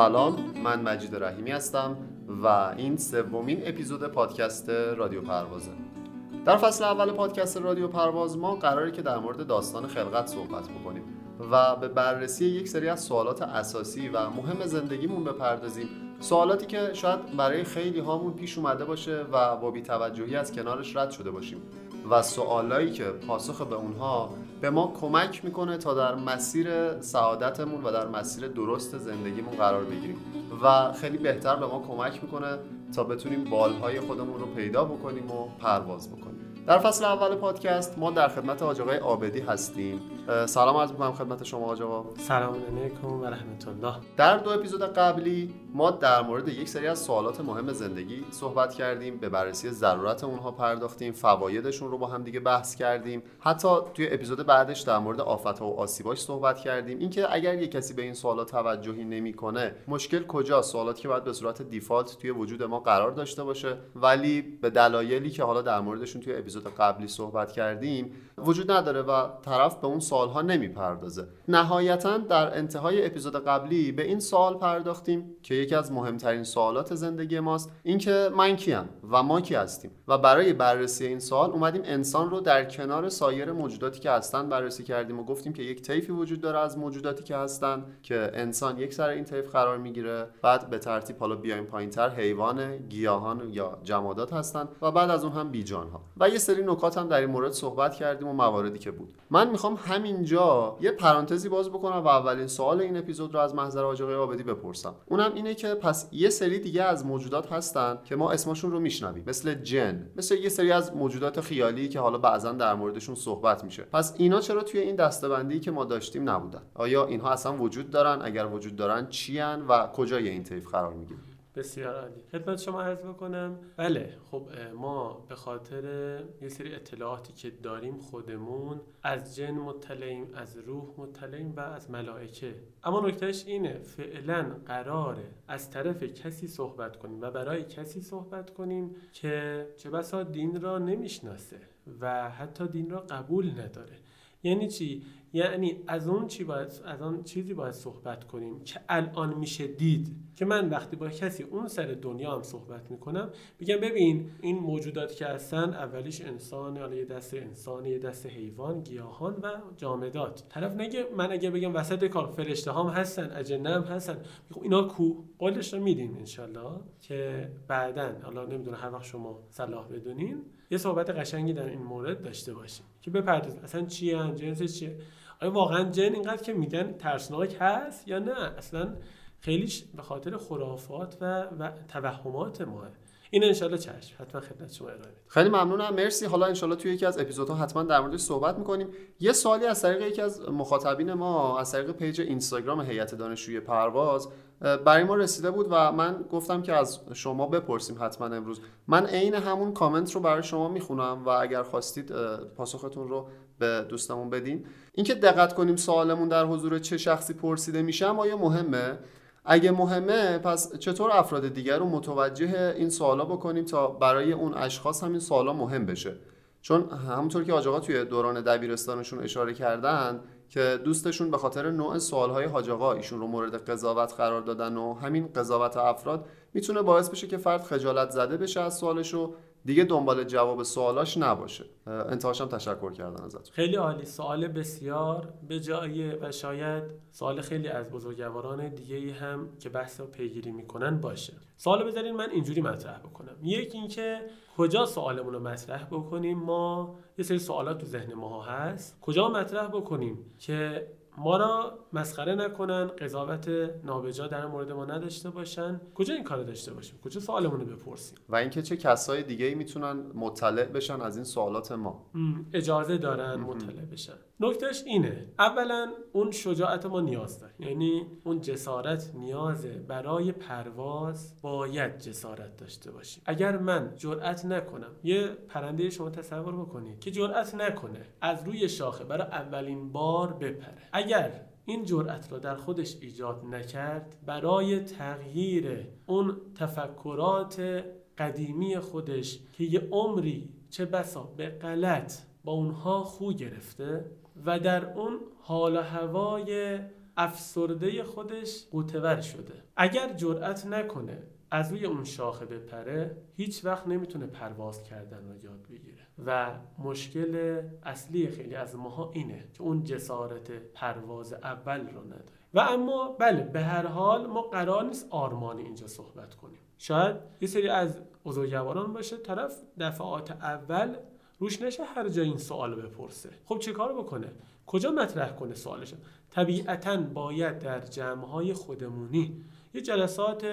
سلام من مجید رحیمی هستم و این سومین اپیزود پادکست رادیو پروازه در فصل اول پادکست رادیو پرواز ما قراره که در مورد داستان خلقت صحبت بکنیم و به بررسی یک سری از سوالات اساسی و مهم زندگیمون بپردازیم. سوالاتی که شاید برای خیلی هامون پیش اومده باشه و با بیتوجهی از کنارش رد شده باشیم و سوالایی که پاسخ به اونها به ما کمک می‌کنه تا در مسیر سعادتمون و در مسیر درست زندگیمون قرار بگیریم. و خیلی بهتر به ما کمک می‌کنه تا بتونیم بالهای خودمون رو پیدا بکنیم و پرواز بکنیم. در فصل اول پادکست ما در خدمت آقای آبدی هستیم. سلام عرض می‌کنم خدمت شما آج آقا سلام علیکم و رحمت الله. در دو اپیزود قبلی ما در مورد یک سری از سوالات مهم زندگی صحبت کردیم به بررسی ضرورت اونها پرداختیم فوایدشون رو با هم دیگه بحث کردیم. حتی توی اپیزود بعدش در مورد آفتها و آسیباش صحبت کردیم. اینکه اگر یک کسی به این سوالات توجهی نمی‌کنه مشکل کجاست؟ سوالاتی که باید به صورت دیفالت توی وجود ما قرار داشته باشه. ولی به دلایلی که حالا در موردشون توی اپیزود قبلی صحبت کردیم وجود نداره و طرف به اون سالها نمی‌پردازه. نهایتا در انتهای اپیزود قبلی به این سوال پرداختیم که یکی از مهمترین سوالات زندگی ماست اینکه من کیم و ما کی هستیم. و برای بررسی این سوال اومدیم انسان رو در کنار سایر موجوداتی که هستن بررسی کردیم و گفتیم که یک طیفی وجود داره از موجوداتی که هستن که انسان یک سر این طیف قرار می‌گیره. بعد به ترتیب حالا بیایم پایینتر حیوان گیاهان یا جمادات هستن و بعد از اون هم بیجان ها و یه سری نکات هم در این مورد صحبت کردیم و مواردی که بود. من می‌خوام همینجا یه پرانتزی باز بکنم و اولین سوال این اپیزود رو از محضر آقای آبدی بپرسم. اونم اینه که پس یه سری دیگه از موجودات هستن که ما اسمشون رو میشنویم. مثل جن. مثل یه سری از موجودات خیالی که حالا بعضا در موردشون صحبت میشه. پس اینا چرا توی این دستبندی که ما داشتیم نبودن؟ آیا اینها اصلا وجود دارن؟ اگر وجود دارن چیان و کجای این طیف قرار می‌گیرن؟ بسیار عالی. خدمت شما عرض بکنم بله. خب ما به خاطر یه سری اطلاعاتی که داریم خودمون از جن مطلعیم از روح مطلعیم و از ملائکه. اما نکتهش اینه فعلا قراره از طرف کسی صحبت کنیم و برای کسی صحبت کنیم که چه بسا دین را نمی‌شناسه و حتی دین را قبول نداره. یعنی چی؟ یعنی از اون چی باید از اون چیزی باید صحبت کنیم که الان میشه دید. که من وقتی با کسی اون سر دنیا هم صحبت می‌کنم بگم ببین این موجوداتی که هستن اولیش انسان حالا یه دست انسان یه دست حیوان گیاهان و جامدات. طرف نگه من اگه بگم وسط کار فرشته هم هستن اجنه هم هستن اینا کو؟ قولش رو میدیم انشالله که بعدا حالا نمی‌دونه هر وقت شما صلاح بدونین یه صحبت قشنگی در این مورد داشته باشیم که بپردازیم. اصلا چیه جنس چیه؟ آیا واقعا جن اینقدر که میگن ترسناک هست یا نه؟ اصلا خیلیش به خاطر خرافات و, و توهمات ماه. این انشالله چشم. حتما خدمت شما ارائه خیلی ممنونم. مرسی. حالا انشالله توی یکی از اپیزودها حتما در موردش صحبت می‌کنیم. یه سوالی از طریق یکی از مخاطبین ما از طریق پیج اینستاگرام هیئت دانشجوی پرواز برای ما رسیده بود و من گفتم که از شما بپرسیم حتما امروز. من عین همون کامنت رو برای شما می‌خونم و اگر خواستید پاسختون رو به دوستمون بدین. اینکه دقت کنیم سوالمون در حضور چه شخصی پرسیده میشه آیا مهمه؟ اگه مهمه پس چطور افراد دیگر رو متوجه این سوالا بکنیم تا برای اون اشخاص همین سوالا مهم بشه؟ چون همونطور که آقا توی دوران دبیرستانشون اشاره کردن که دوستشون به خاطر نوع سوالهای حاج آقا ایشون رو مورد قضاوت قرار دادن و همین قضاوت افراد می‌تونه باعث بشه که فرد خجالت زده بشه از سوالش و دیگه دنبال جواب سوالاش نباشه. انتهاشم تشکر کردن ازتون. خیلی عالی. سوال بسیار به جایی و شاید سوال خیلی از بزرگواران دیگه هم که بحث رو پیگیری می‌کنن باشه. سوال بذارین من اینجوری مطرح بکنم. یک اینکه کجا سوالمون رو مطرح بکنیم؟ ما یه سری سوالات تو ذهن ما هست. کجا مطرح بکنیم که ما را مسخره نکنن قضاوت نابجا در مورد ما نداشته باشن. کجا این کار داشته باشیم؟ کجا سوالمون رو بپرسیم؟ و اینکه چه کسای دیگه ای می‌تونن مطلع بشن از این سوالات ما. اجازه دارن مطلع بشن. نکتهش اینه. اولا اون شجاعت ما نیاز داره. یعنی اون جسارت نیازه برای پرواز باید جسارت داشته باشیم. اگر من جرأت نکنم یه پرنده شما تصور بکنید که جرأت نکنه از روی شاخه برای اولین بار بپره. اگر این جرأت را در خودش ایجاد نکرد برای تغییر اون تفکرات قدیمی خودش که یه عمری چه بسا به غلط با اونها خو گرفته و در اون حال و هوای افسرده خودش قوتور شده. اگر جرأت نکنه از روی اون شاخه بپره هیچ وقت نمی‌تونه پرواز کردن رو یاد بگیره. و مشکل اصلی خیلی از ماها اینه که اون جسارت پرواز اول رو نداره. و اما بله به هر حال ما قرار نیست آرمانی اینجا صحبت کنیم. شاید یه سری از بزرگواران باشه طرف دفعات اول روش نشه هر جا این سوال بپرسه. خب چه کار بکنه؟ کجا مطرح کنه سوالش؟ طبیعتا باید در جمعهای خودمونی. یه جلسات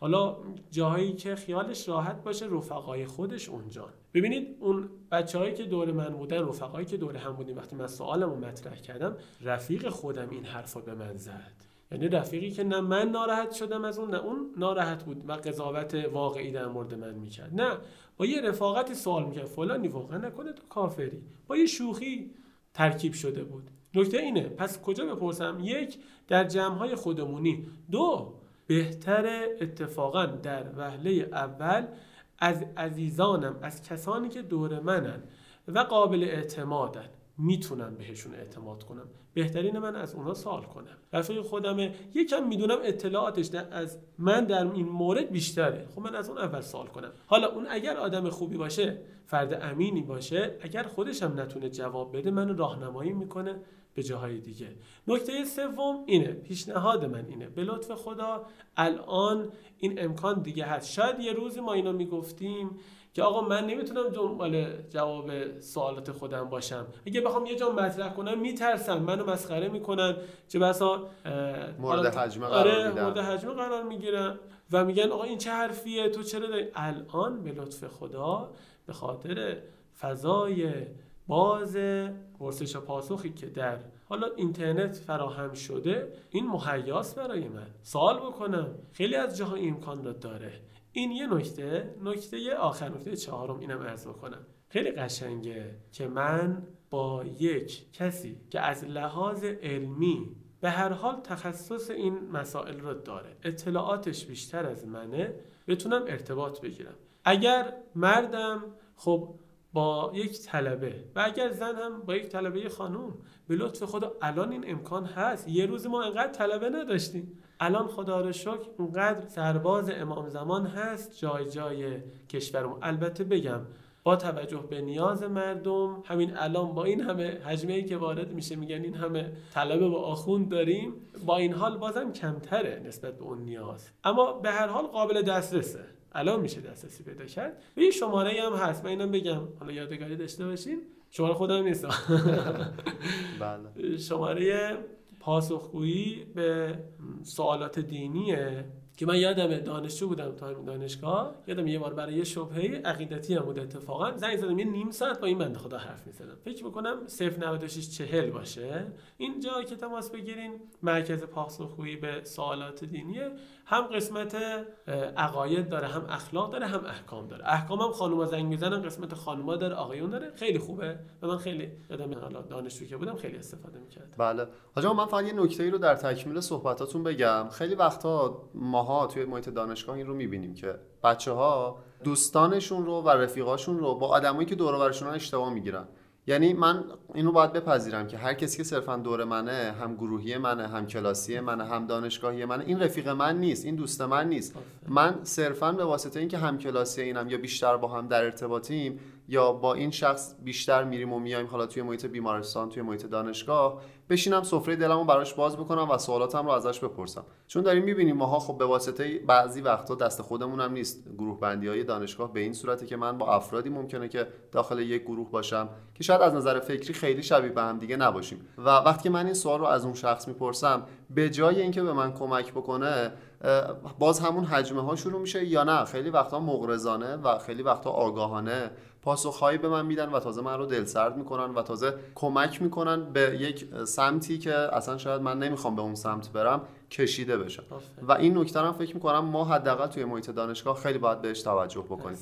حالا جاهایی که خیالش راحت باشه رفقای خودش اونجا. ببینید اون بچههایی که دور من بودن رفقایی که دور هم بودیم وقتی من سوالمو مطرح کردم رفیق خودم این حرفا به من زد. یعنی رفیقی که نه من ناراحت شدم از اون نه اون ناراحت بود و قضاوت واقعی در مورد من می‌کرد. نه با یه رفاقتی سوال می‌کرد. فلانی واقعا نکنه تو کافری. با یه شوخی ترکیب شده بود. نکته اینه پس کجا بپرسم؟ یک در جمعهای خودمونی. دو بهتر اتفاقا در وهله اول از عزیزانم از کسانی که دور منن و قابل اعتمادن. می‌تونم بهشون اعتماد کنم. بهترین من از اونا سوال کنم. رفیق خودمه. یکم می‌دونم اطلاعاتش از من در این مورد بیشتره. خب من از اون اول سوال کنم. حالا اون اگر آدم خوبی باشه فرد امینی باشه اگر خودش هم نتونه جواب بده من راهنمایی می‌کنه به جاهای دیگه. نکته سوم اینه. پیشنهاد من اینه. به لطف خدا الان این امکان دیگه هست. شاید یه روزی ما اینا می‌گفتیم. که آقا من نمی‌تونم دنبال جواب سوالات خودم باشم. اگه بخوام یه جا مطرح کنم میترسم منو مسخره می‌کنن. چه بسا مورد حجمه قرار آره مورد حجمه قرار می‌گیرم و میگن آقا این چه حرفیه؟ تو چرا داری الان به لطف خدا به خاطر فضای باز پرسش و پاسخی که در حالا اینترنت فراهم شده این مهیاس برای من. سوال بکنم. خیلی از جاها امکان داره. این یه نکته نکته آخر نکته چهارم اینم عرض بکنم. خیلی قشنگه که من با یک کسی که از لحاظ علمی به هر حال تخصص این مسائل رو داره اطلاعاتش بیشتر از منه بتونم ارتباط بگیرم. اگر مردم خب با یک طلبه و اگر زن هم با یک طلبه خانوم به لطف خدا الان این امکان هست. یه روز ما انقدر طلبه نداشتیم. الان خدا رو شکر اونقدر سرباز امام زمان هست جای جای کشورم البته بگم با توجه به نیاز مردم همین الان با این همه حجمه که وارد میشه میگن این همه طلبه با آخوند داریم با این حال بازم کمتره نسبت به اون نیاز. اما به هر حال قابل دسترسه. الان میشه دسترسی پیدا کرد. و یه شماره هم هست. من اینم بگم. حالا یادگاری داشته باشین. شماره خودم نیست. بله. شماره پاسخگویی به سوالات دینیه. که من یادم دانشجو بودم تا همین دانشگاه. یادم یه بار برای یه شبهه عقیدتی هم بود اتفاقا. زنگ زدم یه نیم ساعت با این بنده خدا حرف می‌زدم. فکر می‌کنم 096 چهل باشه. اینجا که تماس بگیرین مرکز پاسخگویی به سوالات دینیه. هم قسمت عقاید داره هم اخلاق داره هم احکام داره. احکام هم خانوما زنگ می‌زنن قسمت خانوما داره آقایون داره. خیلی خوبه. و من خیلی یادم حالا دانشجو که بودم خیلی استفاده می‌کردم. بله. حاجا من فقط یه نکته ای رو در تکمیل صحبتاتون بگم. خیلی وقتا ماها توی محیط دانشگاه این رو می‌بینیم که بچه ها دوستانشون رو و رفیقاشون رو با آدمایی که دور و اشتباه می‌گیرن. یعنی من اینو باید بپذیرم که هر کسی که صرفا دور منه هم گروهی منه هم کلاسی منه هم دانشگاهی منه این رفیق من نیست این دوست من نیست. من صرفا به واسطه اینکه هم کلاسی اینم یا بیشتر با هم در ارتباطیم یا با این شخص بیشتر میریم و میایم حالا توی محیط بیمارستان توی محیط دانشگاه بشینم سفره دلمو براش باز بکنم و سوالاتم رو ازش بپرسم. چون داریم می‌بینیم ماها خب به واسطه بعضی وقتا دست خودمون هم نیست. گروه بندی های دانشگاه به این صورتی که من با افرادی ممکنه که داخل یک گروه باشم که شاید از نظر فکری خیلی شبیه به هم دیگه نباشیم. و وقتی من این سوال رو از اون شخص می‌پرسم به جای اینکه به من کمک بکنه باز همون حجمه ها شروع میشه یا نه؟ خیلی وقتا مغرضانه و خیلی وقتا آگاهانه پاسخهایی به من میدن و تازه من رو دلسرد می‌کنن و تازه کمک می‌کنن به یک سمتی که اصلا شاید من نمی‌خوام به اون سمت برم. کشیده بشم و این نکته هم فکر می‌کنم ما حداقل توی محیط دانشگاه خیلی باید بهش توجه بکنیم.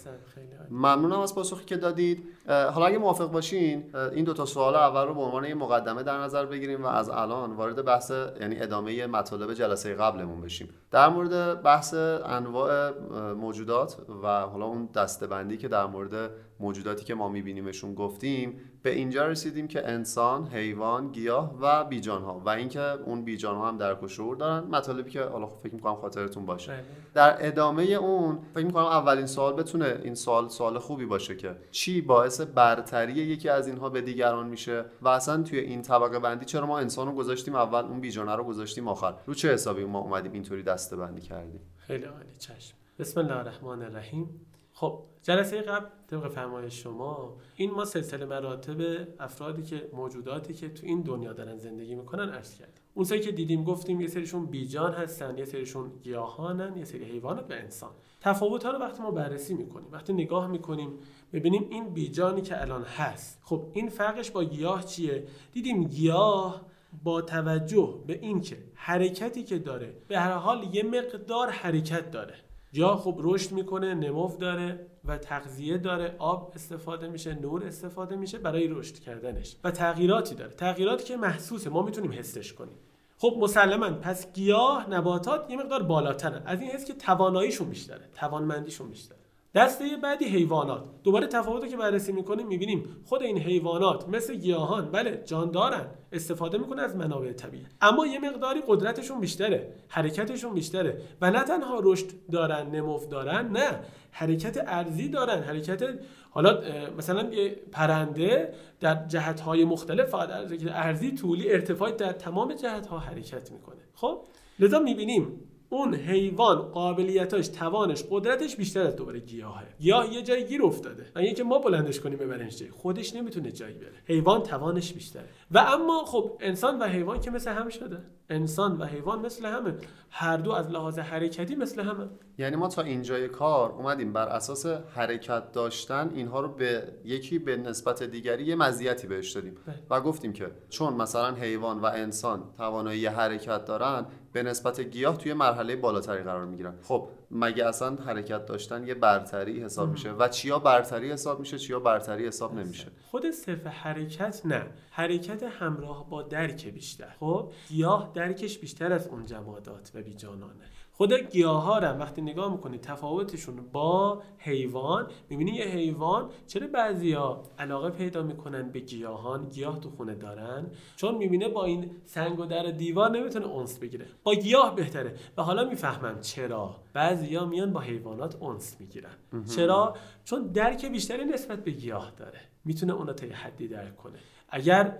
ممنونم از پاسخی که دادید. حالا اگه موافق باشین این دو تا سوال اول رو به عنوان یه مقدمه در نظر بگیریم و از الان وارد بحث یعنی ادامه مطالب جلسه قبلمون بشیم. در مورد بحث انواع موجودات و حالا اون دستبندی که در مورد موجوداتی که ما میبینیمشون گفتیم به اینجا رسیدیم که انسان حیوان گیاه و بیجان ها و اینکه اون بیجان ها هم درک و شعور دارن. مطالبی که حالا خب فکر می‌کنم خاطرتون باشه. بله. در ادامه اون فکر می‌کنم اولین سوال بتونه این سوال سوال خوبی باشه که چی باعث برتری یکی از اینها به دیگران میشه و اصلا توی این طبقه بندی چرا ما انسان رو گذاشتیم اول اون بیجانه رو گذاشتیم آخر؟ رو چه حسابی ما اومدیم اینطوری دسته بندی کردیم؟ خیلی عالی چشم. بسم الله الرحمن الرحیم. خب جلسه قبل طبق فرمایش شما این ما سلسله مراتب افرادی که موجوداتی که تو این دنیا دارن زندگی می‌کنن عرض کردیم. اون سری که دیدیم گفتیم یه سریشون بیجان هستن یه سریشون گیاهانن یه سری حیوانات و انسان. تفاوت ها رو وقتی ما بررسی می‌کنیم وقتی نگاه می‌کنیم ببینیم این بیجانی که الان هست. خب این فرقش با گیاه چیه؟ دیدیم گیاه با توجه به اینکه حرکتی که داره به هر حال یه مقدار حرکت داره. یا خب رشد می‌کنه نمو داره و تغذیه داره آب استفاده میشه نور استفاده میشه برای رشد کردنش و تغییراتی داره. تغییراتی که محسوسه ما می‌تونیم حسش کنیم. خب مسلما پس گیاه نباتات یه مقدار بالاترن از این حس که تواناییشون بیشتره توانمندیشون بیشتره. دسته بعدی حیوانات. دوباره تفاوتی که بررسی می‌کنیم می‌بینیم خود این حیوانات مثل گیاهان بله جان دارن استفاده می‌کنه از منابع طبیعی. اما یه مقداری قدرتشون بیشتره حرکتشون بیشتره. و نه تنها رشد دارن نمو دارن نه. حرکت ارزی دارن. حرکت حالا مثلا یه پرنده در جهت های مختلف فقط ارزی طولی ارتفاعی در تمام جهت ها حرکت می‌کنه. خب؟ لذا می‌بینیم اون حیوان قابلیتاش توانش قدرتش بیشتر از دوباره گیاهه. گیاه یه جای گیر افتاده. و اینکه ما بلندش کنیم ببرنش جای خودش نمی‌تونه جایی بره. حیوان توانش بیشتره. و اما خب انسان و حیوان که مثل هم شده. انسان و حیوان مثل همه. هر دو از لحاظ حرکتی مثل همه. یعنی ما تا اینجای کار اومدیم بر اساس حرکت داشتن اینها رو به یکی به نسبت دیگری یه مزیتی بهش دادیم. بله. و گفتیم که چون مثلا حیوان و انسان توانایی حرکت دارن به نسبت گیاه توی مرحله بالاتری قرار می‌گیرن. خب مگه اصلا حرکت داشتن یه برتری حساب میشه؟ و چیا برتری حساب میشه چیا برتری حساب نمیشه. خود صرف حرکت نه. حرکت همراه با درک بیشتر. خب؟ گیاه درکش بیشتر از اون جمادات و بیجانانه. خود گیاه ها رو وقتی نگاه می‌کنی تفاوتشون با حیوان می‌بینی یه حیوان چرا بعضیا علاقه پیدا می‌کنن به گیاهان؟ گیاه تو خونه دارن. چون می‌بینه با این سنگ و در دیوار نمی‌تونه اونس بگیره. با گیاه بهتره. و حالا می‌فهمم چرا. بعضیا میان با حیوانات اونس می‌گیرن. چرا؟ چون درک بیشتری نسبت به گیاه داره. می‌تونه اونا تا یه حدی درک کنه. اگر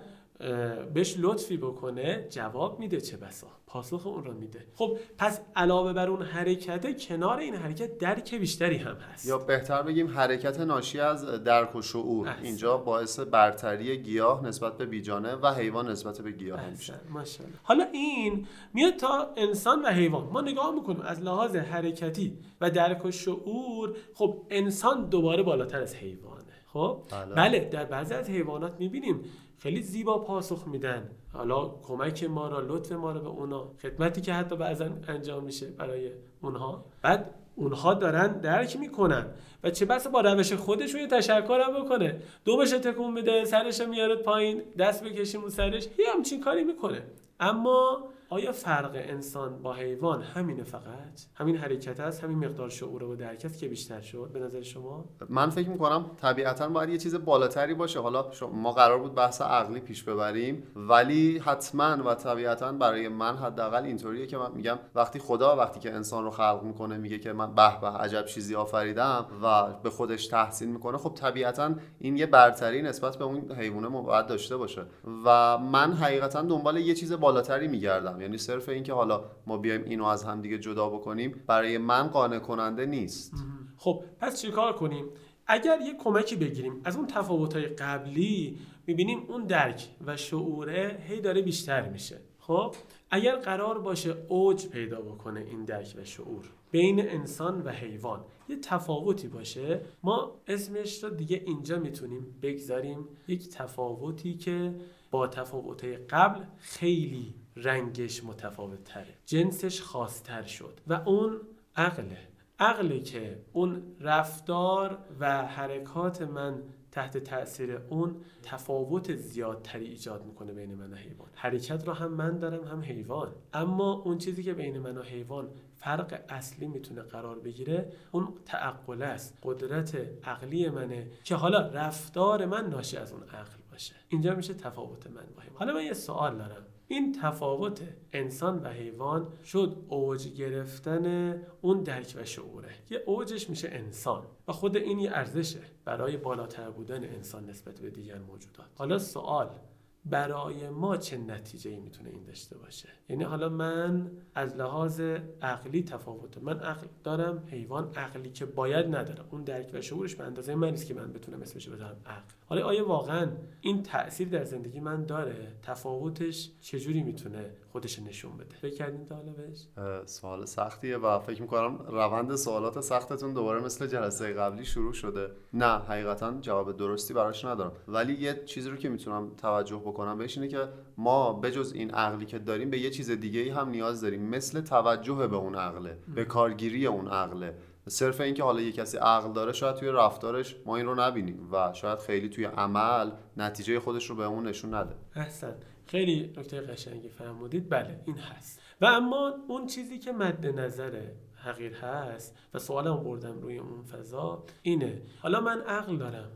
بهش لطفی بکنه جواب میده چه بسا. پاسخ اون رو میده. خب پس علاوه بر اون حرکت کنار این حرکت درک بیشتری هم هست. یا بهتر بگیم حرکت ناشی از درک و شعور. احسن. اینجا باعث برتری گیاه نسبت به بیجانه و حیوان نسبت به گیاه میشه. حالا این میاد تا انسان و حیوان. ما نگاه می‌کنیم از لحاظ حرکتی و درک و شعور خب انسان دوباره بالاتر از حیوانه. خب؟ بله. بله در بعضی از حیوانات می‌بینیم خیلی زیبا پاسخ میدن. حالا کمک ما را لطف ما را به اونا خدمتی که حتی بعضا انجام میشه برای اونها. بعد اونها دارن درک می‌کنن و چه بسا با روش خودشون یه تشکر هم بکنه. دومش تکون بده سرش میاره پایین دست بکشیم رو سرش یه همچین کاری می‌کنه. اما آیا فرق انسان با حیوان همینه فقط؟ همین حرکت است همین مقدار شعور و درک است که بیشتر شد به نظر شما؟ من فکر می‌کنم طبیعتا باید یه چیز بالاتری باشه. حالا ما قرار بود بحث عقلی پیش ببریم ولی حتما و طبیعتا برای من حداقل اینطوریه که من میگم وقتی خدا وقتی که انسان رو خلق می‌کنه میگه که من به به عجب چیزی آفریدم و به خودش تحسین می‌کنه خب طبیعتا این یه برتری نسبت به اون حیوانه باید داشته باشه. و من حقیقتا دنبال یه چیز بالاتری میگردم. یعنی صرف اینکه حالا ما بیایم اینو از همدیگه جدا بکنیم برای من قانع کننده نیست. خب پس چیکار کنیم؟ اگر یه کمکی بگیریم از اون تفاوت‌های قبلی می‌بینیم اون درک و شعوره هی داره بیشتر میشه. خب اگر قرار باشه اوج پیدا بکنه این درک و شعور بین انسان و حیوان یه تفاوتی باشه ما اسمش رو دیگه اینجا می‌تونیم بگذاریم. یک تفاوتی که با تفاوت‌های قبل خیلی رنگش متفاوت تره جنسش خاصتر شد و اون عقله. عقلی که اون رفتار و حرکات من تحت تاثیر اون تفاوت زیادتری ایجاد می‌کنه بین من و حیوان. حرکت رو هم من دارم هم حیوان. اما اون چیزی که بین من و حیوان فرق اصلی می‌تونه قرار بگیره اون تعقل است. قدرت عقلی منه که حالا رفتار من ناشی از اون عقل باشه. اینجا میشه تفاوت من با حیوان. حالا من یه سوال دارم. این تفاوت انسان و حیوان شد اوج گرفتن اون درک و شعوره. یه اوجش میشه انسان و خود این یه ارزشه برای بالاتر بودن انسان نسبت به دیگر موجودات. حالا سوال برای ما چه نتیجه ای می‌تونه این داشته باشه؟ یعنی حالا من از لحاظ عقلی تفاوته. من عقل دارم حیوان عقلی که باید ندارم اون درک و شعورش به اندازه من نیست که من بتونم اسمش بذارم عقل. حالا آیا واقعا این تاثیر در زندگی من داره؟ تفاوتش چجوری می‌تونه خودش نشون بده؟ فکر کردین تا حالا بهش؟ سوال سختیه و فکر می‌کنم روند سوالات سختتون دوباره مثل جلسه قبلی شروع شده. نه حقیقتا جواب درستی براش ندارم. ولی یه چیزی رو که می‌تونم توجه بکنم. بهش اینه که ما بجز این عقلی که داریم به یه چیز دیگه ای هم نیاز داریم. مثل توجه به اون عقله به کارگیری اون عقله. صرف اینکه حالا یه کسی عقل داره شاید توی رفتارش ما این رو نبینیم و شاید خیلی توی عمل نتیجه خودش رو به اون نشون نده. احسن. خیلی نکته قشنگی فرمودید. بله این هست. و اما اون چیزی که مد نظر حقیر هست و سوالم بردم روی اون فضا اینه. حالا من عقل دارم.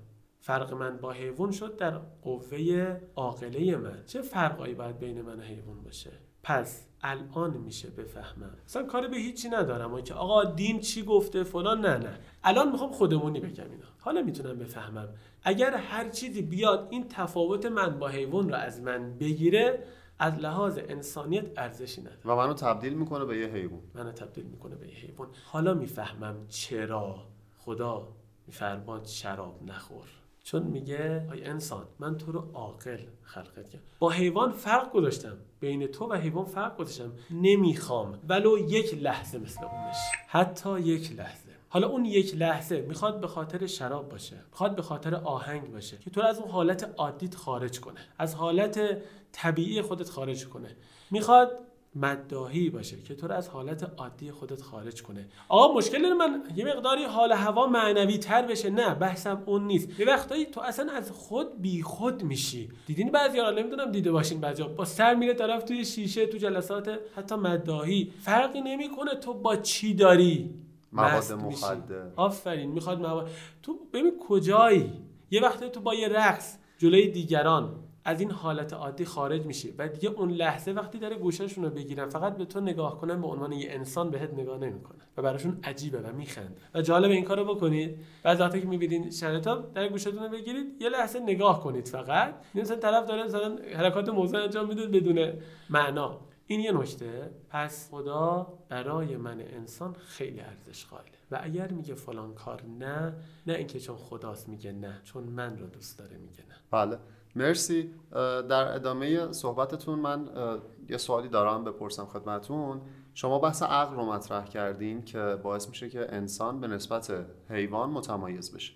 فرق من با حیوان شد در قوه عاقله من. چه فرقایی باید بین من و حیوان باشه؟ پس الان میشه بفهمم. اصلا کاری به هیچی ندارم. و که آقا دین چی گفته؟ فلان؟ نه نه. الان می‌خوام خودمونی بگم اینا. حالا می‌تونم بفهمم. اگر هر چیزی بیاد این تفاوت من با حیوان رو از من بگیره از لحاظ انسانیت ارزشی نداره. و منو تبدیل می‌کنه به یه حیوان. منو تبدیل می‌کنه به یه حیوان. حالا می‌فهمم چرا خدا میفرماد شراب نخور. چون میگه ای انسان من تو رو عاقل خلقت کردم. با حیوان فرق گذاشتم. بین تو و حیوان فرق گذاشتم. نمی‌خوام. ولو یک لحظه مثل اونش. حتی یک لحظه. حالا اون یک لحظه می‌خواد به خاطر شراب باشه. می‌خواد به خاطر آهنگ باشه. که تو از اون حالت عادیت خارج کنه. از حالت طبیعی خودت خارج کنه. می‌خواد مداهی باشه که تو رو از حالت عادی خودت خارج کنه. آقا مشکل من یه مقداری حال هوا معنوی تر بشه. نه بحثم اون نیست. یه وقتایی تو اصلا از خود بی خود میشی. دیدین بعضی نمی‌دونم دیده باشین بعضی با سر میره طرف توی شیشه تو جلسات حتی مداهی فرقی نمی‌کنه تو با چی داری مواد مخدر. آفرین می‌خواد مواد. تو ببین کجایی؟ یه وقتی تو با یه رقص جلوی دیگران. از این حالت عادی خارج میشی. و دیگه اون لحظه وقتی داره گوششون رو بگیرن فقط به تو نگاه کنن به عنوان یه انسان بهت نگاه نمی‌کنن و براشون عجیبه و میخند. و جالب این کارو بکنید. بعضی وقتا که می‌بینین شرطا در گوشتون رو بگیرید یه لحظه نگاه کنید فقط. مثلا طرف داره مثلا حرکات موضوع انجام میده بدون معنا. این یه نکته. پس خدا برای من انسان خیلی ارزش قائله و اگر میگه فلان کار نه نه اینکه چون خداست میگه نه چون من رو دوست داره میگه نه. بله. مرسی. در ادامه صحبتتون من یه سوالی دارم بپرسم خدمتون. شما بحث عقل رو مطرح کردین که باعث میشه که انسان به نسبت حیوان متمایز بشه.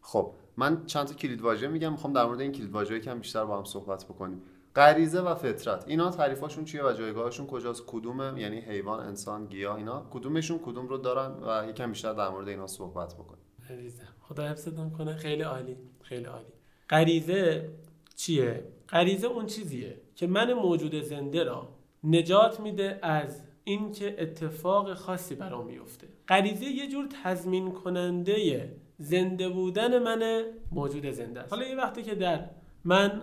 خب من چند تا کلید واژه میگم می‌خوام در مورد این کلید واژه کم بیشتر با هم صحبت بکنیم. غریزه و فطرت اینا تعریفاشون چیه و جایگاهشون کجاست؟ کدومه؟ یعنی حیوان انسان گیاه اینا کدومشون کدوم رو دارن؟ و یکم بیشتر در مورد اینا صحبت بکنیم. غریزه. خدا حفظتون کنه. خیلی عالی. خیلی عالی. غریزه چیه؟ غریزه اون چیزیه که من موجود زنده را نجات میده از اینکه اتفاق خاصی برام میفته. غریزه یه جور تضمین کننده زنده بودن من موجود زنده است. حالا یه وقتی که در من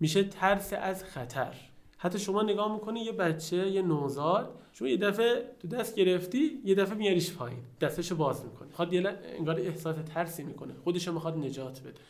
میشه ترس از خطر. حتی شما نگاه می‌کنی یه بچه یه نوزاد شما یه دفعه تو دست گرفتی یه دفعه میاریش پایین. دستشو باز می‌کنی. خواهد یه انگار احساس ترسی می‌کنه. خودشو می‌خواد نجات بده.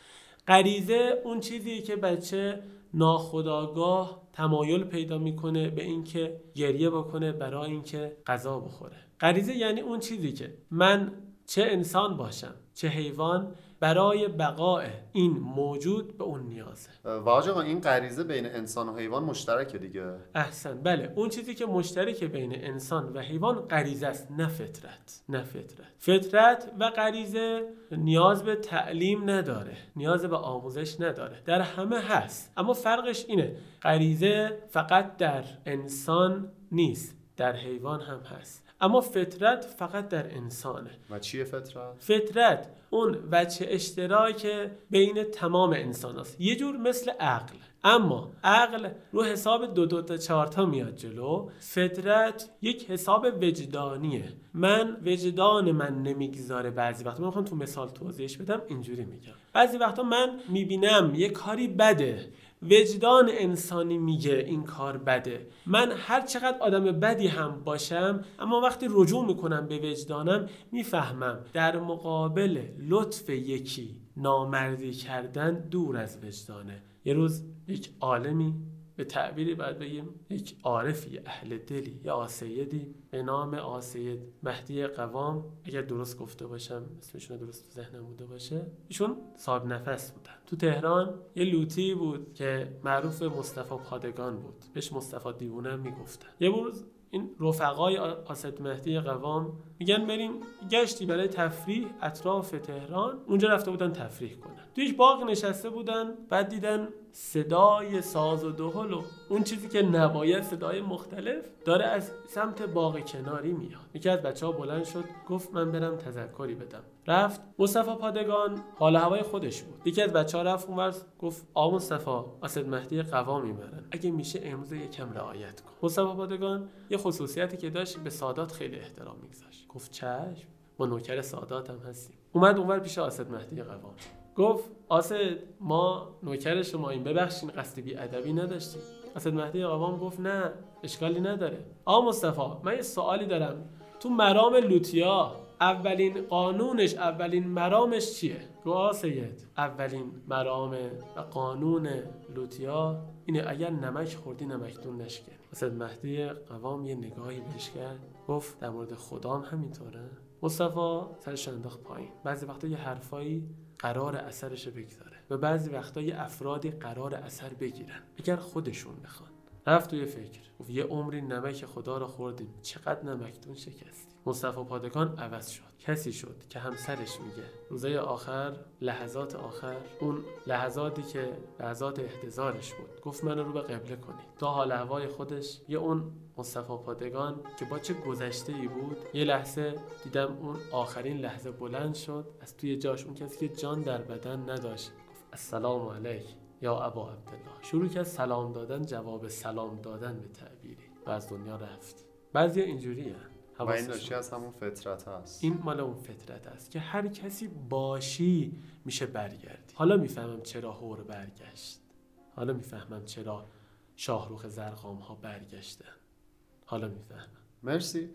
غریزه اون چیزی که بچه ناخداگاه تمایل پیدا می‌کنه به اینکه گریه بکنه برای اینکه غذا بخوره. غریزه یعنی اون چیزی که من چه انسان باشم چه حیوان برای بقای این موجود به اون نیازه واج این غریزه بین انسان و حیوان مشترکه دیگه. احسن. بله اون چیزی که مشترک بین انسان و حیوان غریزه است نه فطرت. نه فطرت. فطرت و غریزه نیاز به تعلیم نداره نیاز به آموزش نداره. در همه هست. اما فرقش اینه غریزه فقط در انسان نیست در حیوان هم هست. اما فطرت فقط در انسانه. و چیه فطرت؟ فطرت اون وچه اشتراک بین تمام انسان هست. یه جور مثل عقل. اما عقل رو حساب دو دو تا چهار تا میاد جلو. فطرت یک حساب وجدانیه. من وجدان من نمی‌گذاره بعضی وقتا. من می‌خوام تو مثال توضیحش بدم اینجوری میگم. بعضی وقتا من می‌بینم یه کاری بده. وجدان انسانی میگه این کار بده. من هر چقدر آدم بدی هم باشم اما وقتی رجوع می‌کنم به وجدانم می‌فهمم در مقابل لطف یکی نامردی کردن دور از وجدانه. یه روز یک عالمی به تعبیری باید بگیم یک عارفی اهل دلی یا آسیدی به نام آسید مهدی قوام. اگر درست گفته باشم اسمشون درست تو ذهنم بوده باشه. ایشون صاحب نفس بودن. تو تهران یه لوتی بود که معروف مصطفی پادگان بود. بهش مصطفی دیوونه می‌گفتن. یه روز این رفقای آسد مهدی قوام میگن بریم گشتی برای تفریح اطراف تهران. اونجا رفته بودن تفریح کنن. توی باغ نشسته بودن بعد دیدن صدای ساز و دهل و اون چیزی که نباید صدای مختلف داره از سمت باغ کناری میاد. یکی از بچه ها بلند شد گفت من برم تذکری بدم. رفت. مصطفی پادگان حال هوای خودش بود. یکی از بچه ها رفت اونور گفت آ مصطفی اسد مهدی قوا می‌برن. اگه میشه امروز یکم رعایت کن. مصطفی پادگان یه خصوصیتی که داشت به سادات خیلی احترام میگذاشت. گفت چشم ما نوکر سادات هم هستیم. اومد اونور پیش اسد مهدی قوام گفت آسد ما نوکر شما این ببخشین قصد بی ادبی نداشتیم اسد مهدی قوام گفت نه اشکالی نداره. آ مصطفی من یه سوالی دارم. تو مرام لوتیا اولین قانونش اولین مرامش چیه؟ گو سید اولین مرام و قانون لوتیا اینه اگر نمک خوردی نمکتون نشکن. اسد مهدی قوام یه نگاهی بهش کرد گفت در مورد خدام همینطوره. مصطفی سرش انداخت پایین. بعضی وقتا یه حرفایی قرار اثرش بگذاره و بعضی وقتا یه افرادی قرار اثر بگیرن اگر خودشون بخوان. رفت توی فکر. گفت یه عمری نمک خدا رو خوردیم. چقدر نمکتون شکستیم. مصطفی پادگان عوض شد. کسی شد که همسرش میگه. روزای آخر لحظات آخر اون لحظاتی که لحظات احتضارش بود. گفت منو رو به قبله کنید. تا حال هوای خودش یه اون مصطفی پادگان که با چه گذشته ای بود یه لحظه دیدم اون آخرین لحظه بلند شد از توی جاش اون کسی که جان در بدن نداشت. گفت السلام علیک یا ابا عبدالله. شروع کرد سلام دادن جواب سلام دادن به تعبیری و از دنیا رفت. بعضی اینجوریه و این ناشی از همون فطرت هست. این مال اون فطرت است که هر کسی باشی میشه برگردی. حالا می‌فهمم چرا هور برگشت. حالا می‌فهمم چرا شاهروخ زرقام ها برگشتن. حالا می‌فهمم مرسی.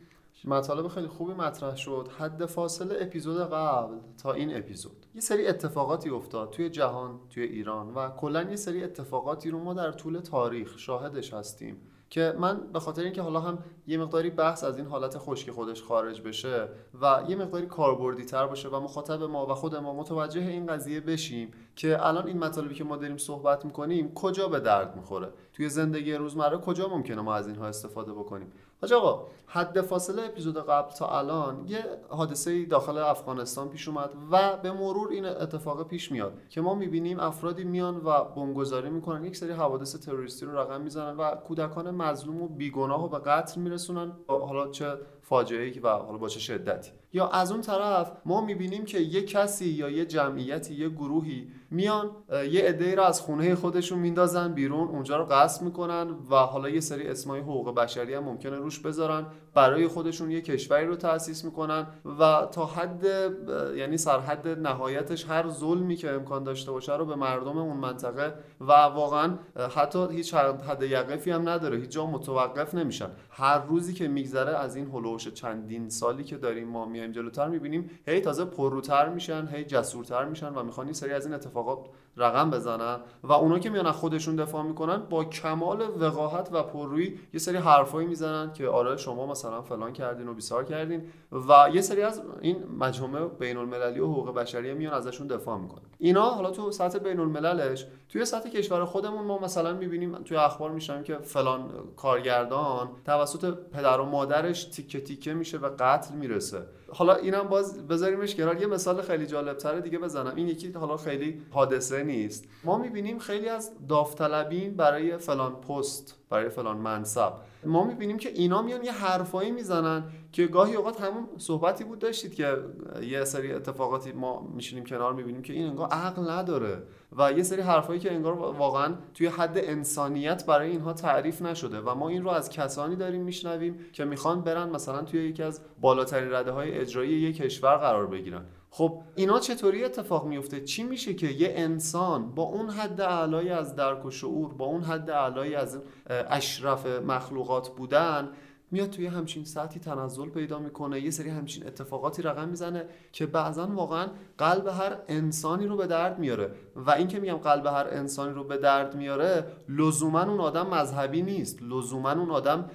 مطالب خیلی خوبی مطرح شد. حد فاصله اپیزود قبل تا این اپیزود. یه سری اتفاقاتی افتاد توی جهان توی ایران و کلا یه سری اتفاقاتی رو ما در طول تاریخ شاهدش هستیم که من به خاطر اینکه حالا هم یه مقداری بحث از این حالت خشک خودش خارج بشه و یه مقداری کاربردی تر باشه و مخاطب ما و خود ما متوجه این قضیه بشیم که الان این مطالبی که ما داریم صحبت می‌کنیم کجا به درد می‌خوره؟ توی زندگی روزمره کجا ممکنه ما از اینها استفاده بکنیم؟ حاج آقا حد فاصله اپیزود قبل تا الان یه حادثه داخل افغانستان پیش اومد و به مرور این اتفاق پیش میاد که ما می‌بینیم افرادی میان و بمبگذاری می‌کنن یک سری حوادث تروریستی رو رقم می‌زنن و کودکان مظلوم و بیگناه و به قتل میرسونن حالا چه فاجعه و حالا با چه شدتی. یا از اون طرف ما می‌بینیم که یه کسی یا یه جمعیتی یه گروهی میان یه عده رو از خونه خودشون میندازن بیرون اونجا رو قصد می‌کنن و حالا یه سری اسمای حقوق بشری هم ممکنه روش بذارن. برای خودشون یه کشوری رو تأسیس می‌کنن و تا حد یعنی سرحد نهایتش هر ظلمی که امکان داشته باشه رو به مردم اون منطقه و واقعا حتی هیچ حد یقفی هم نداره. هیچ جا متوقف نمیشن. هر روزی که میگذره از این هلوش چندین سالی که داریم ما میایم جلوتر می‌بینیم هی تازه پرروتر میشن هی جسورتر میشن و می‌خوان سری از این اتفاقات رقم بزنن و اونا که میان خودشون دفاع می‌کنن با کمال وقاحت و پررویی یه سری حرفایی می‌زنن که آره شما مثلا فلان کردین و بیسار کردین و یه سری از این مجموعه بین المللی و حقوق بشری میان ازشون دفاع می‌کنن. اینا حالا تو سطح بین المللش توی سطح کشور خودمون ما مثلا می‌بینیم توی اخبار میشنم که فلان کارگردان توسط پدر و مادرش تیکه تیکه میشه و قتل می‌رسه. حالا اینم باز بذاریمش کنار. یه مثال خیلی جالب تره دیگه بزنم. این یکی حالا خیلی حادثه نیست. ما می‌بینیم خیلی از داوطلبین برای فلان پست برای فلان منصب. ما می‌بینیم که اینا میان یه حرفایی می‌زنن که گاهی اوقات همون صحبتی بود داشتید که یه سری اتفاقاتی ما میشینیم کنار می‌بینیم که این انگار عقل نداره و یه سری حرفایی که انگار واقعا توی حد انسانیت برای اینها تعریف نشده و ما این رو از کسانی داریم میشنویم که می‌خوان برن مثلا توی یکی از بالاترین رده های اجرایی یک کشور قرار بگیرن. خب اینا چطوری اتفاق میفته؟ چی میشه که یه انسان با اون حد اعلایی از درک و شعور با اون حد اعلایی از اشرف مخلوقات بودن میاد توی همچین سطحی تنزل پیدا می‌کنه یه سری همچین اتفاقاتی رقم می‌زنه که بعضا واقعا قلب هر انسانی رو به درد میاره. و این که میگم قلب هر انسانی رو به درد میاره لزوما اون آدم مذهبی نیست. لزوما اون آدم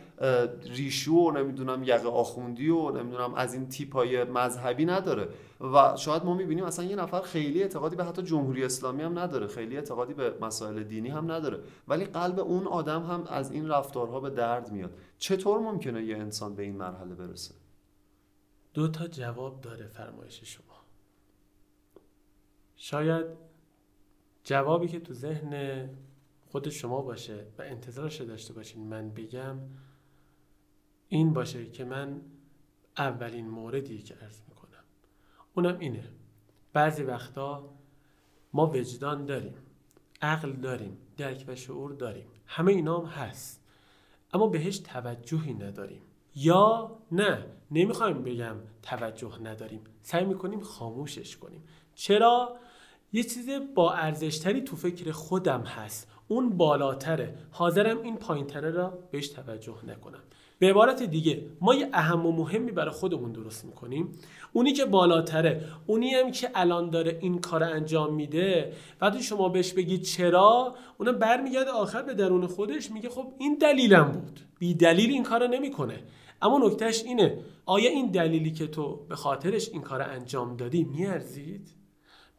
ریشو و نمی‌دونم یقه آخوندی و نمی‌دونم از این تیپای مذهبی نداره. و شاید ما می‌بینیم اصلا یه نفر خیلی اعتقادی به حتی جمهوری اسلامی هم نداره خیلی اعتقادی به مسائل دینی هم نداره. ولی قلب اون آدم هم از این رفتارها به درد میاد. چطور ممکنه یه انسان به این مرحله برسه؟ دو تا جواب داره فرمایش شما. شاید جوابی که تو ذهن خود شما باشه و انتظارش داشته باشین من بگم این باشه که من اولین موردی که ارز می‌کنم. اونم اینه. بعضی وقتا ما وجدان داریم عقل داریم درک و شعور داریم. همه اینا هم هست. اما بهش توجهی نداریم. یا نه نمی‌خوایم بگم توجه نداریم. سعی می‌کنیم خاموشش کنیم. چرا؟ یه چیز با ارزشتری تو فکر خودم هست. اون بالاتره. حاضرم این پایینتره را بهش توجه نکنم. به عبارت دیگه ما یه اهم و مهمی برای خودمون درست می‌کنیم. اونی که بالاتره اونی هم که الان داره این کار انجام میده وقتی شما بهش بگید چرا اونم برمیگرده آخر به درون خودش میگه خب این دلیلم بود. بی دلیل این کارو نمی‌کنه. اما نکتهش اینه آیا این دلیلی که تو به خاطرش این کار انجام دادی میارزید؟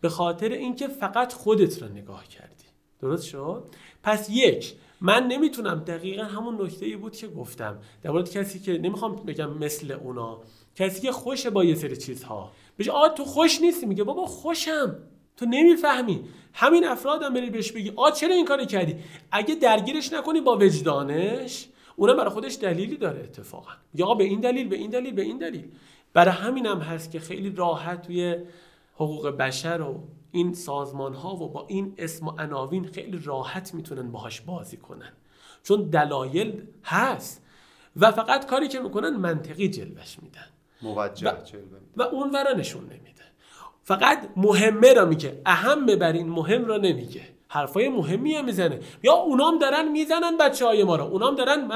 به خاطر اینکه فقط خودت را نگاه کردی. درست شد؟ پس یک من نمی‌تونم. دقیقا همون نکته ای بود که گفتم. در کسی که نمی‌خوام بگم مثل اونا کسی که خوشه با یه سری چیزها. بهش آ تو خوش نیستی. میگه بابا خوشم. تو نمی‌فهمی. همین افرادم بری بهش بگی آ چرا این کاری کردی؟ اگه درگیرش نکنی با وجدانش اونم برای خودش دلیلی داره اتفاقا. یا به این دلیل به این دلیل به این دلیل. برای همینم هست که خیلی راحت توی حقوق بشر و این سازمان ها و با این اسم و عناوین خیلی راحت می‌تونن باهاش بازی کنن. چون دلایل هست و فقط کاری که می‌کنن منطقی جلوش میدن. موجه و, و اون ورا نشون نمیده. فقط مهمه را میگه اهم ببرین مهم را نمیگه. حرفای مهمی هم می‌زنه. یا اونام دارن می‌زنن بچه های ما رو اونام دارن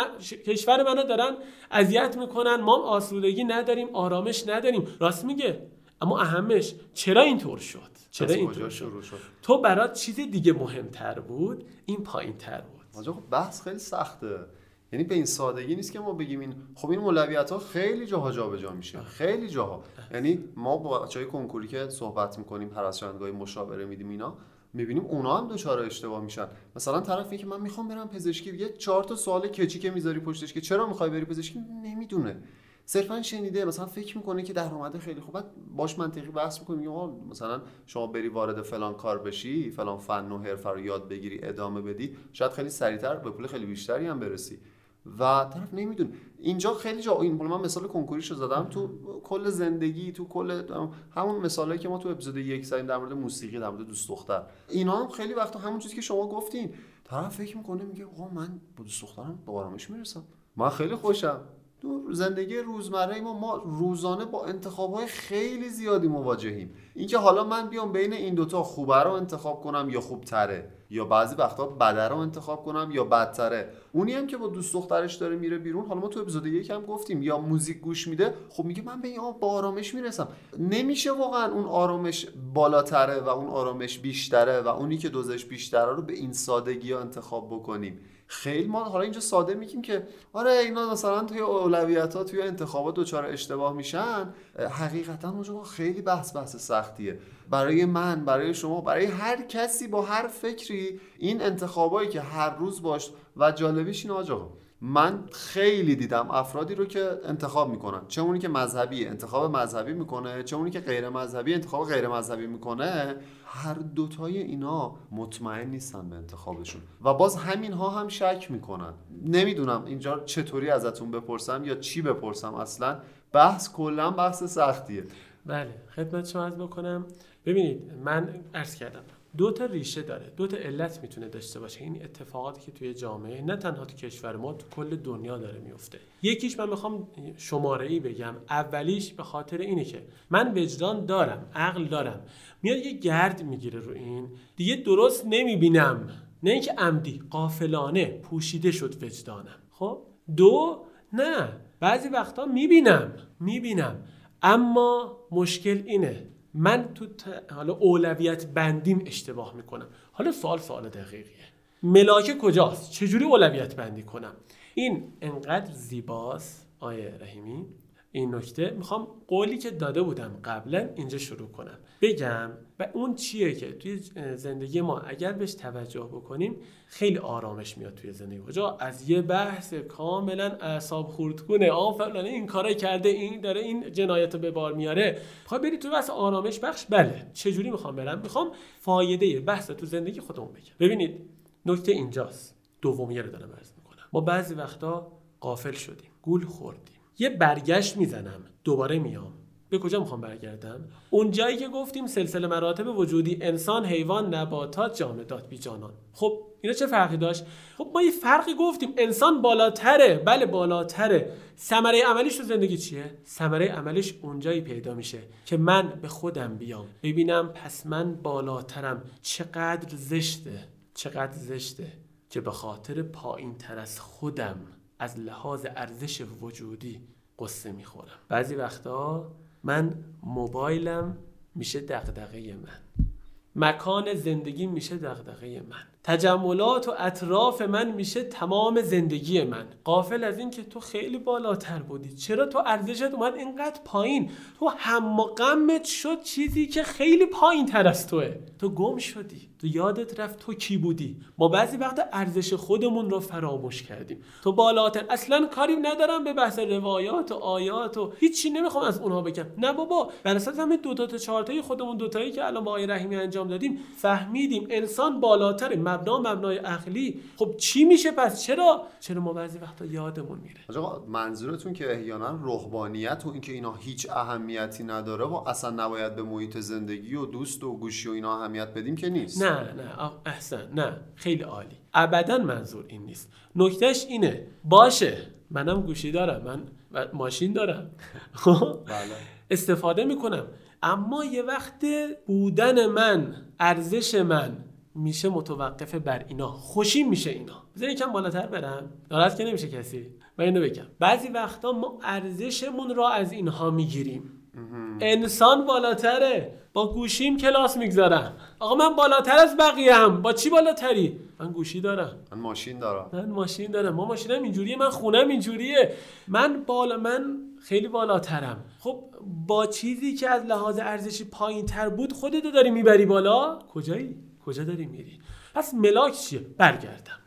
کشور منو دارن اذیت می‌کنن. ما آسودگی نداریم آرامش نداریم. راست میگه؟ اما اهمش چرا اینطور شد؟ چرا اینطور شد؟ تو برات چیز دیگه مهمتر بود این پایین تر بود خب بحث خیلی سخته. یعنی به این سادگی نیست که ما بگیم این خب این مولویت ها خیلی جاها جابجا میشه. خیلی جاها. یعنی ما با بچهای کنکوری که صحبت می‌کنیم چندگاهی مشاوره میدیم اینا می‌بینیم اونا هم دچار اشتباه میشن. مثلا طرفی که من می‌خوام برم پزشکی یه چهار تا سوال کچی که می‌ذاری پشتش که چرا می‌خوای بری پزشکی؟ نمی‌دونه. صرفا شنیده مثلا فکر می‌کنه که درآمد خیلی خوب. باش منطقی بحث می‌کنیم مثلا شما بری وارد فلان کار بشی فلان فن و حرفه رو یاد بگیری ادامه بدی شاید خیلی سریعتر به پول خیلی بیشتری هم برسی. و طرف نمی‌دونه. اینجا خیلی جا این من مثال کنکوریشو زدم تو کل زندگی تو کل همون مثالی که ما تو اپیزود یک زدیم در مورد موسیقی در مورد دوست دختر. اینا هم خیلی وقتا همون چیزی که شما گفتین. طرف فکر می‌کنه میگه آقا من با دوست دخترم به آرامش می‌رسم. من خیلی خوشم. زندگی روزمره ما ما روزانه با انتخابهای خیلی زیادی مواجهیم. اینکه حالا من بیام بین این دوتا خوبه رو انتخاب کنم یا خوبتره یا بعضی وقتا بده رو انتخاب کنم یا بدتره. اونی هم که با دوست دخترش داره میره بیرون حالا ما تو اپیزود یک هم گفتیم یا موزیک گوش میده خب میگه من به این با آرامش می‌رسم. نمیشه واقعا اون آرامش بالاتره و اون آرامش بیشتره و اونی که دوزش بیشتره رو به این سادگی ها انتخاب بکنیم. خیلی ما حالا اینجا ساده میگیم که آره اینا مثلا توی اولویت ها توی انتخابات دچار اشتباه میشن. حقیقتا اونجا خیلی بحث بحث سختیه. برای من برای شما برای هر کسی با هر فکری این انتخابایی که هر روز باش و جالبیش این آجا من خیلی دیدم افرادی رو که انتخاب می‌کنن. چه اونی که مذهبی انتخاب مذهبی می‌کنه چه اونی که غیر مذهبی انتخاب غیر مذهبی می‌کنه هر دوتای اینا مطمئن نیستن به انتخابشون. و باز همین ها هم شک می‌کنن. نمی‌دونم اینجا چطوری ازتون بپرسم یا چی بپرسم اصلا. بحث کلا بحث سختیه. بله خدمت شما عرض بکنم. ببینید من عرض کردم. دو تا ریشه داره. دو تا علت می‌تونه داشته باشه. این اتفاقاتی که توی جامعه نه تنها تو کشور ما تو کل دنیا داره میفته یکیش من می‌خوام شماره ای بگم. اولیش به خاطر اینه که من وجدان دارم عقل دارم. میاد یه گرد می‌گیره رو این. دیگه درست نمی‌بینم. نه اینکه عمدی قافلانه پوشیده شد وجدانم. خب؟ دو نه. بعضی وقتا می‌بینم. می‌بینم. اما مشکل اینه من تو حالا اولویت بندیم اشتباه می‌کنم. حالا سوال سوال دقیقیه. ملاکه کجاست؟ چجوری اولویت بندی کنم؟ این انقدر زیباست آیه رحیمی. این نکته می‌خوام قولی که داده بودم قبلا اینجا شروع کنم. بگم و اون چیه که توی زندگی ما اگر بهش توجه بکنیم خیلی آرامش میاد توی زندگی کجا از یه بحث کاملا اعصاب خردکنه. آ فلانه این کارا کرده این داره این جنایت به بار میاره. خب بری تو بحث آرامش بخش. بله چه جوری می‌خوام برم؟ می‌خوام فایده بحث تو زندگی خودمون بگم. ببینید نکته اینجاست. دومیه رو دارم عرض می‌کنم. ما بعضی وقتا قافل شدیم. گول خوردیم. یه برگشت می‌زنم. دوباره میام. به کجا می‌خوام برگردم؟ اون جایی که گفتیم سلسله مراتب وجودی انسان حیوان نباتات جامدات بی جانان خب اینا چه فرقی داشت؟ خب ما یه فرقی گفتیم. انسان بالاتره. بله بالاتره. ثمره عملیش تو زندگی چیه؟ ثمره عملیش اونجایی پیدا میشه که من به خودم بیام. ببینم پس من بالاترم. چقدر زشته. چقدر زشته که به خاطر پایین تر از خودم از لحاظ ارزش وجودی قصه می‌خورم. بعضی وقتا من موبایلم میشه دغدغه من. مکان زندگی میشه دغدغه من. تجملات و اطراف من میشه تمام زندگی من. قافل از این که تو خیلی بالاتر بودی. چرا تو ارزشت اومد اینقدر پایین؟ تو هم و غمت شد چیزی که خیلی پایین تر از توه. تو گم شدی. تو یادت رفت تو کی بودی؟ ما بعضی وقت ارزش خودمون رو فراموش کردیم. تو بالاتر. اصلا کاری ندارم به بحث روایات و آیات و هیچی نمی‌خوام از اونها بگم. نه بابا. بر اساس همین دو تا چهار تایی خودمون دو تایی که الان با آقای رحیمی انجام دادیم فهمیدیم انسان بالاتر مبنا مبنای عقلی. خب چی میشه پس؟ چرا؟ چرا ما بعضی وقتا یادمون میره؟ آقا منظورتون که احیانا رهبانیت و اینکه اینا هیچ اهمیتی نداره و اصلا نباید به محیط زندگی و دوست و گوشی و اینا اهمیت بدیم که نیست. نه نه. احسن. نه. خیلی عالی. ابدا منظور این نیست. نکتهش اینه. باشه. منم گوشی دارم. من ماشین دارم. بله. استفاده می‌کنم. اما یه وقت بودن من ارزش من میشه متوقف بر اینا. خوشی میشه اینا. بذار یکم بالاتر برم. ناراحت که نمیشه کسی. من اینو بگم. بعضی وقتا ما ارزشمون را از اینها می‌گیریم. انسان بالاتره. با گوشیم کلاس می‌گذارم. آقا من بالاتر از بقیه هم. با چی بالاتری؟ من گوشی دارم. من ماشین دارم. من ماشین دارم. ما ماشینم اینجوریه من خونم اینجوریه. من بالا من خیلی بالاترم. خب با چیزی که از لحاظ ارزشی پایین تر بود خودتو داری می‌بری بالا؟ کجایی؟ کجا داری میری؟ پس ملاک چیه؟ برگردم.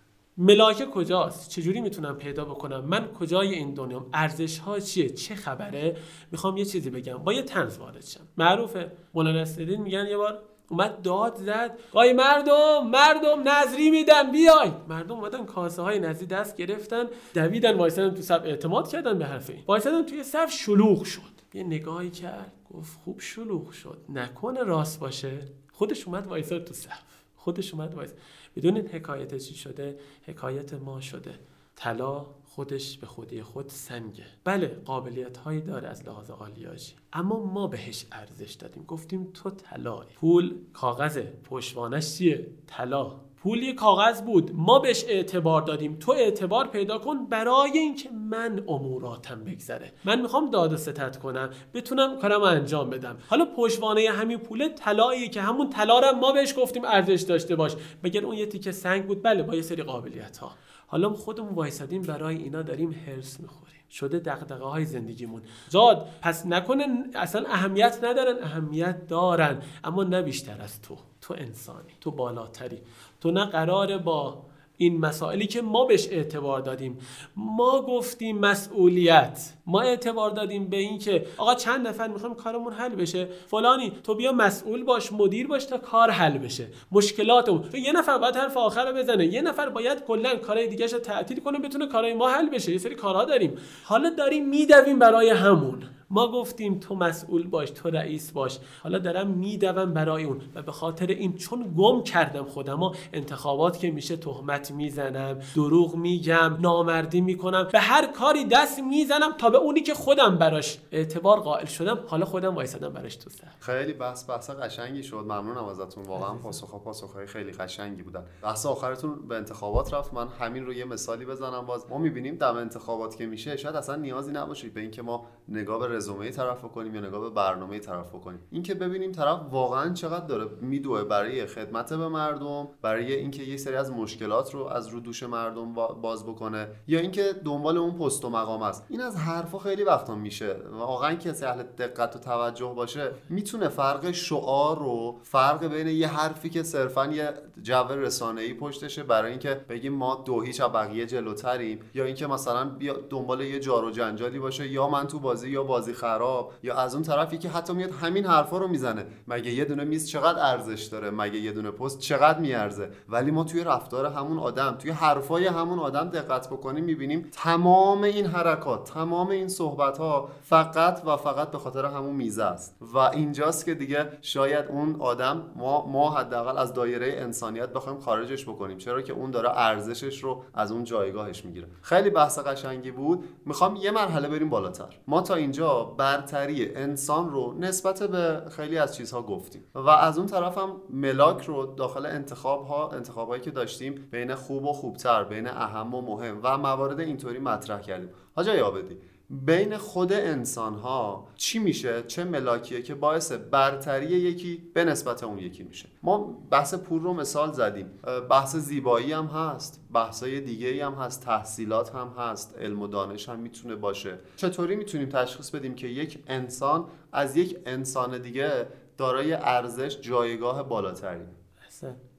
ملاک کجاست؟ چجوری می‌تونم پیدا بکنم؟ من کجای این دنیام؟ ارزش ها چیه؟ چه خبره؟ می‌خوام یه چیزی بگم. با یه تنز وارد شم. معروفه. مولانا نصرالدین میگن یه بار اومد داد زد. آی مردم مردم نظری میدن بیای مردم اومدن کاسه های نظری دست گرفتن دویدن وایسادن تو صف اعتماد کردن به حرف این. وایسادن توی صف شلوغ شد. یه نگاهی کرد. گفت خوب شلوغ شد. نکنه راست باشه. خودش اومد وایساد تو صف. خودش اومد وایس بدون این حکایت چی شده؟ حکایت ما شده. طلا خودش به خودی خود سنگه. بله قابلیت هایی داره از لحاظ آلیاژی اما ما بهش ارزش دادیم. گفتیم تو طلایی. پول کاغذه. پشتوانش چیه؟ طلا. پول یه کاغذ بود. ما بهش اعتبار دادیم. تو اعتبار پیدا کن برای اینکه من اموراتم بگذره. من می‌خوام داد و ستد کنم. بتونم کارم انجام بدم. حالا پشتوانه همین پول طلایی که همون طلا ما بهش گفتیم ارزش داشته باش. مگر اون یه تیکه سنگ بود؟ بله با یه سری قابلیت ها حالا خودمون وایسادیم برای اینا داریم هرس می‌خوریم. شده دقدقه های زندگیمون. زاد پس نکنه اصلا اهمیت ندارن اهمیت دارن. اما نه بیشتر از تو. تو انسانی. تو بالاتری. تو نه قراره با این مسائلی که ما بهش اعتبار دادیم. ما گفتیم مسئولیت. ما اعتبار دادیم به این که آقا چند نفر می‌خوایم کارمون حل بشه؟ فلانی تو بیا مسئول باش مدیر باش تا کار حل بشه. مشکلاتمون تو یه نفر باید حرف آخر رو بزنه. یه نفر باید کلا کارهای دیگه رو تعطیل کنه بتونه کارهای ما حل بشه. یه سری کارها داریم. حالا داریم میدویم برای همون. ما گفتیم تو مسئول باش تو رئیس باش. حالا دارم میدوم برای اون و به خاطر این چون گم کردم خودم انتخابات که میشه تهمت می‌زنم دروغ میگم نامردی می‌کنم به هر کاری دست می‌زنم تا به اونی که خودم براش اعتبار قائل شدم حالا خودم وایسادم براش تو سر. خیلی بحث بحث قشنگی شد. ممنونم ازتون. واقعا پاسخ پاسخهای خیلی قشنگی بودن. بحث آخرتون به انتخابات رفت. من همین رو یه مثالی بزنم باز. ما می‌بینیم دم انتخابات که میشه شاید اصلا نیازی نباشه به اینکه ما نگاه به رزومه طرف کنیم یا نگاه به برنامه طرف کنیم اینکه ببینیم طرف واقعا چقدر داره میدوه برای خدمت به مردم برای اینکه یه سری از مشکلات رو از رو دوش مردم باز بکنه یا اینکه دنبال اون پست و مقام است. این از حرفا خیلی وقتا میشه واقعا کسی اهل دقت و توجه باشه می‌تونه فرق شعار رو فرق بین یه حرفی که صرفا یه جو ای پشتشه برای اینکه بگیم ما دو هیچ بقیه جلوتریم یا اینکه مثلا بیا دنبال یه جار و جنجالی باشه یا من تو بازی یا بازی خراب یا از اون طرفی که حتی میاد همین حرفا رو می‌زنه. مگه یه دونه میز چقدر ارزش داره؟ مگه یه دونه پست چقدر میارزه؟ ولی ما توی رفتار همون آدم توی حرفای همون آدم دقت بکنیم می‌بینیم تمام این حرکات تمام این صحبت ها فقط و فقط به خاطر همون میزه است. و اینجاست که دیگه شاید اون آدم ما ما حداقل از دایره انسانیت بخوایم خارجش بکنیم. چرا که اون داره ارزشش رو از اون جایگاهش می‌گیره. خیلی بحث قشنگی بود. می‌خوام یه مرحله بریم بالاتر. ما تا اینجا برتری انسان رو نسبت به خیلی از چیزها گفتیم. و از اون طرف هم ملاک رو داخل انتخاب ها انتخابایی که داشتیم بین خوب و خوبتر بین اهم و مهم و موارد اینطوری مطرح کردیم. حاجا یابدی بین خود انسان ها چی میشه؟ چه ملاکیه که باعث برتری یکی به نسبت اون یکی میشه؟ ما بحث پول رو مثال زدیم. بحث زیبایی هم هست. بحثای دیگه هم هست. تحصیلات هم هست. علم و دانش هم می‌تونه باشه. چطوری می‌تونیم تشخیص بدیم که یک انسان از یک انسان دیگه دارای ارزش جایگاه بالاتری؟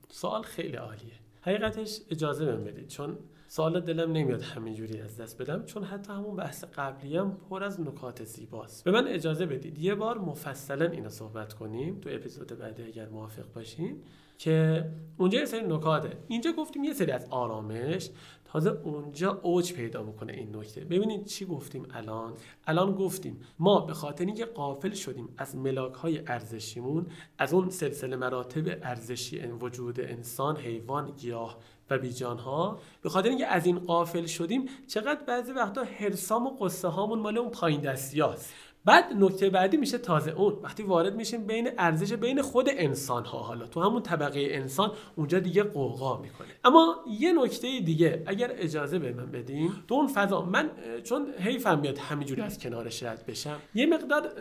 سوال خیلی عالیه. حقیقتش اجازه بدید. چون سوال دلم نمیاد همینجوری از دست بدم چون حتی همون بحث قبلی هم پر از نکات زیباست. به من اجازه بدید یه بار مفصلا اینو صحبت کنیم تو اپیزود بعدی اگر موافق باشین که اونجا یه سری نکاته. اینجا گفتیم یه سری از آرامش تازه اونجا اوج پیدا می‌کنه این نکته. ببینید چی گفتیم الان. الان گفتیم ما به خاطر اینکه قافل شدیم از ملاک های ارزشیمون از اون سلسله مراتب ارزشی وجود انسان حیوان گیاه و بیجان ها به خاطر اینکه از این قافل شدیم چقدر بعضی وقتا حرسام و قصه هامون مال اون پایین دستی هست. بعد نکته بعدی میشه تازه اون. وقتی وارد میشیم بین ارزش بین خود انسان ها حالا تو همون طبقه انسان اونجا دیگه قوقا می‌کنه. اما یه نکته دیگه اگر اجازه به من بدین. تو اون فضا من چون حیفم میاد همینجوری از کنارش رد بشم یه مقدار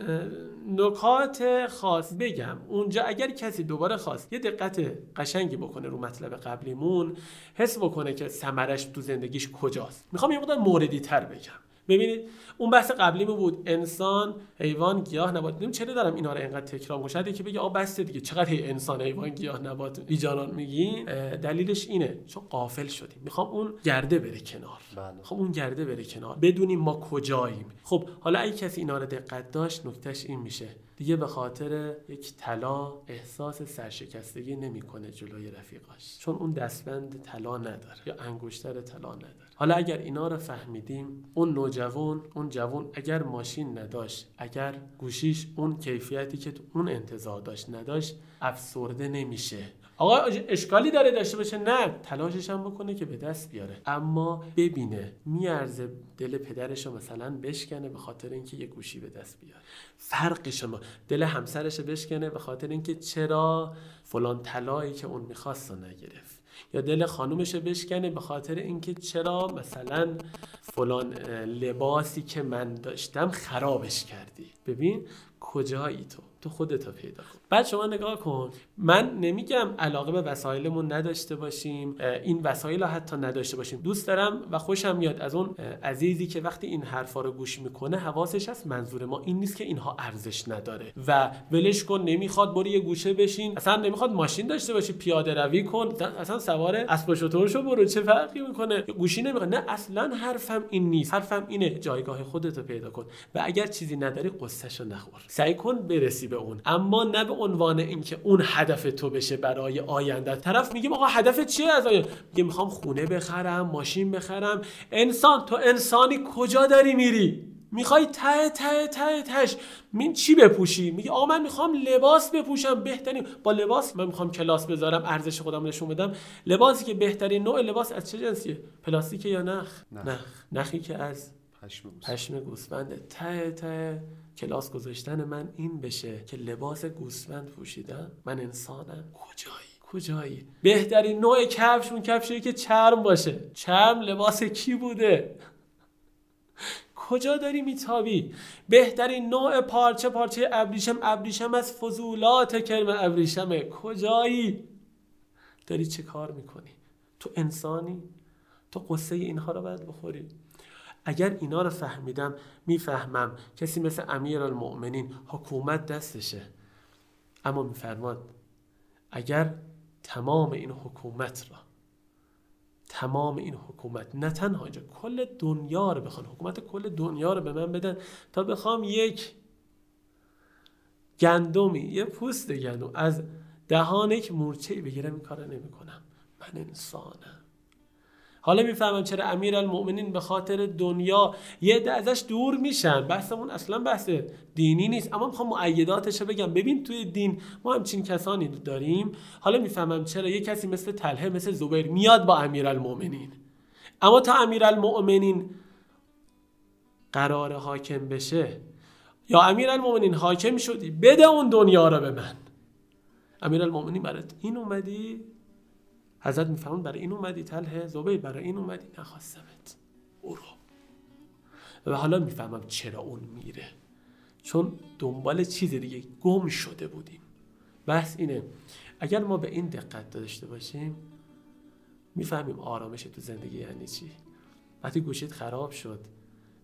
نکات خاص بگم. اونجا اگر کسی دوباره خواست یه دقت قشنگی بکنه رو مطلب قبلیمون حس بکنه که ثمرش تو زندگیش کجاست. می‌خوام یه مقدار موردی تر بگم. ببینید اون بحث قبلی بود. انسان حیوان گیاه نبات. نیم چرا دارم اینا رو اینقدر تکرار می‌کنم. یکی بگه آ بس دیگه. چقدر انسان حیوان گیاه نبات بیجانان میگین؟ دلیلش اینه. چون قافل شدیم. می‌خوام اون گرده بره کنار. بله. خب اون گرده بره کنار. بدونیم ما کجاییم. خب حالا اگه کسی اینا رو دقت داشت نکتهش این میشه. دیگه به خاطر یک طلا احساس سرشکستگی نمی‌کنه جلوی رفیقاش. چون اون دستبند طلا نداره یا انگشتر طلا نداره. حالا اگر اینا رو فهمیدیم اون نوجوان اون جوان اگر ماشین نداشت اگر گوشیش اون کیفیتی که تو اون انتظار داشت نداشت افسرده نمیشه. آقا اشکالی داره داشته باشه؟ نه تلاشش هم بکنه که به دست بیاره. اما ببینه میارزه دل پدرش رو مثلا بشکنه به خاطر اینکه یه گوشی به دست بیاره. فرق شما دل همسرش بشکنه به خاطر اینکه چرا فلان طلایی که اون می‌خواست رو نگرفت. یا دل خانومش بشکنه به خاطر اینکه چرا مثلا فلان لباسی که من داشتم خرابش کردی. ببین کجایی تو؟ تو خودتو پیدا کن. بعد شما نگاه کن. من نمیگم علاقه به وسایلمون نداشته باشیم. این وسایل حتی نداشته باشیم. دوست دارم و خوشم میاد از اون عزیزی که وقتی این حرفا رو گوش می‌کنه حواسش هست منظور ما این نیست که اینها ارزش نداره. و ولش کن نمی‌خواد برو یه گوشه بشین. اصلا نمی‌خواد ماشین داشته باشی پیاده روی کن. اصلا سوار اسب و شو برو. چه فرقی می‌کنه؟ گوشی نمی‌خواد. نه اصلا حرفم این نیست. حرفم اینه جایگاه خودتو پیدا کن. و اگر چیزی نداری قصهشو نخور. سعی کن برسی به اون. اما نه به عنوان اینکه اون هدف تو بشه برای آینده. طرف میگه آقا هدف چیه؟ از آینده. میگه می‌خوام خونه بخرم ماشین بخرم. انسان تو انسانی کجا داری میری؟ می‌خوای ته ته ته تش من چی بپوشی؟ میگه آ من می‌خوام لباس بپوشم. بهترین با لباس من می‌خوام کلاس بذارم ارزش خودم نشون بدم. لباسی که بهترین نوع لباس از چه جنسیه؟ پلاستیک یا نخ؟ نخ. نخ. نخی که از پشم گوسفند. ته ته. کلاس گذاشتن من این بشه که لباس گوسفند پوشیدم. من انسانم. کجایی؟ کجایی؟ بهترین نوع کفش اون کفشی که چرم باشه. چرم لباس کی بوده؟ کجا داری میتابی؟ بهترین نوع پارچه پارچه ابریشم. ابریشم از فضولات کرم ابریشمه. کجایی؟ داری چه کار می‌کنی؟ تو انسانی؟ تو قصه اینها رو باید بخوری. اگر اینا رو فهمیدم می‌فهمم. کسی مثل امیر المؤمنین حکومت دستشه. اما میفرماد اگر تمام این حکومت را تمام این حکومت نه تنها اینجا کل دنیا رو بخوان حکومت کل دنیا رو به من بدن تا بخوام یک گندمی یه پوست گندم از دهان یک مورچه بگیرم این کار نمی‌کنم. من انسانم. حالا می‌فهمم چرا امیر المؤمنین به خاطر دنیا یه عده ازش دور میشن. بحثمون اصلا بحث دینی نیست. اما می‌خوام معیداتش رو بگم. ببین توی دین ما همچین کسانی داریم. حالا می‌فهمم چرا یه کسی مثل طلحه مثل زبیر میاد با امیر المؤمنین اما تا امیر المؤمنین قرار حاکم بشه یا امیر المؤمنین حاکم شدی بده اون دنیا رو به من. امیر المؤمنین برات این اومدی؟ حضرت میفهمون برای این اومدی تله زبیر برای این اومدی نخواستمت. برو و حالا می‌فهمم چرا اون میره. چون دنبال چیز دیگه گم شده بودیم. بحث اینه اگر ما به این دقت داشته باشیم می‌فهمیم آرامش تو زندگی یعنی چی. وقتی گوشیت خراب شد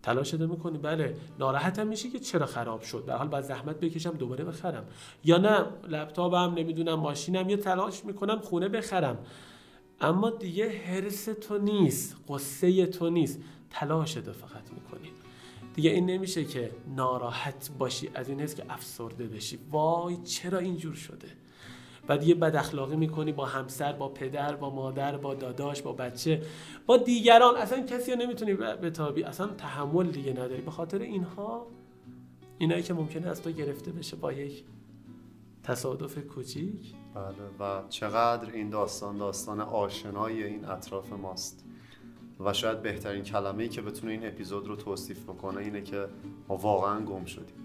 تلاش رو می‌کنی؟ بله. ناراحتم میشی که چرا خراب شد؟ به حال باید زحمت بکشم دوباره بخرم. یا نه لپتاپم نمی‌دونم ماشینم یه تلاش می‌کنم خونه بخرم. اما دیگه حرس تو نیست قصه تو نیست. تلاش تو فقط می‌کنی. دیگه این نمیشه که ناراحت باشی از این حس که افسرده بشی. وای چرا اینجور شده؟ و دیگه بد اخلاقی می‌کنی با همسر با پدر با مادر با داداش با بچه با دیگران. اصلا کسی رو نمی‌تونی بتابی. اصلا تحمل دیگه نداری. به خاطر اینها اینایی که ممکنه از تو گرفته بشه با یک تصادف کوچیک. بله و چقدر این داستان داستان آشنای این اطراف ماست. و شاید بهترین کلمه ای که بتونه این اپیزود رو توصیف بکنه اینه که ما واقعا گم شدیم.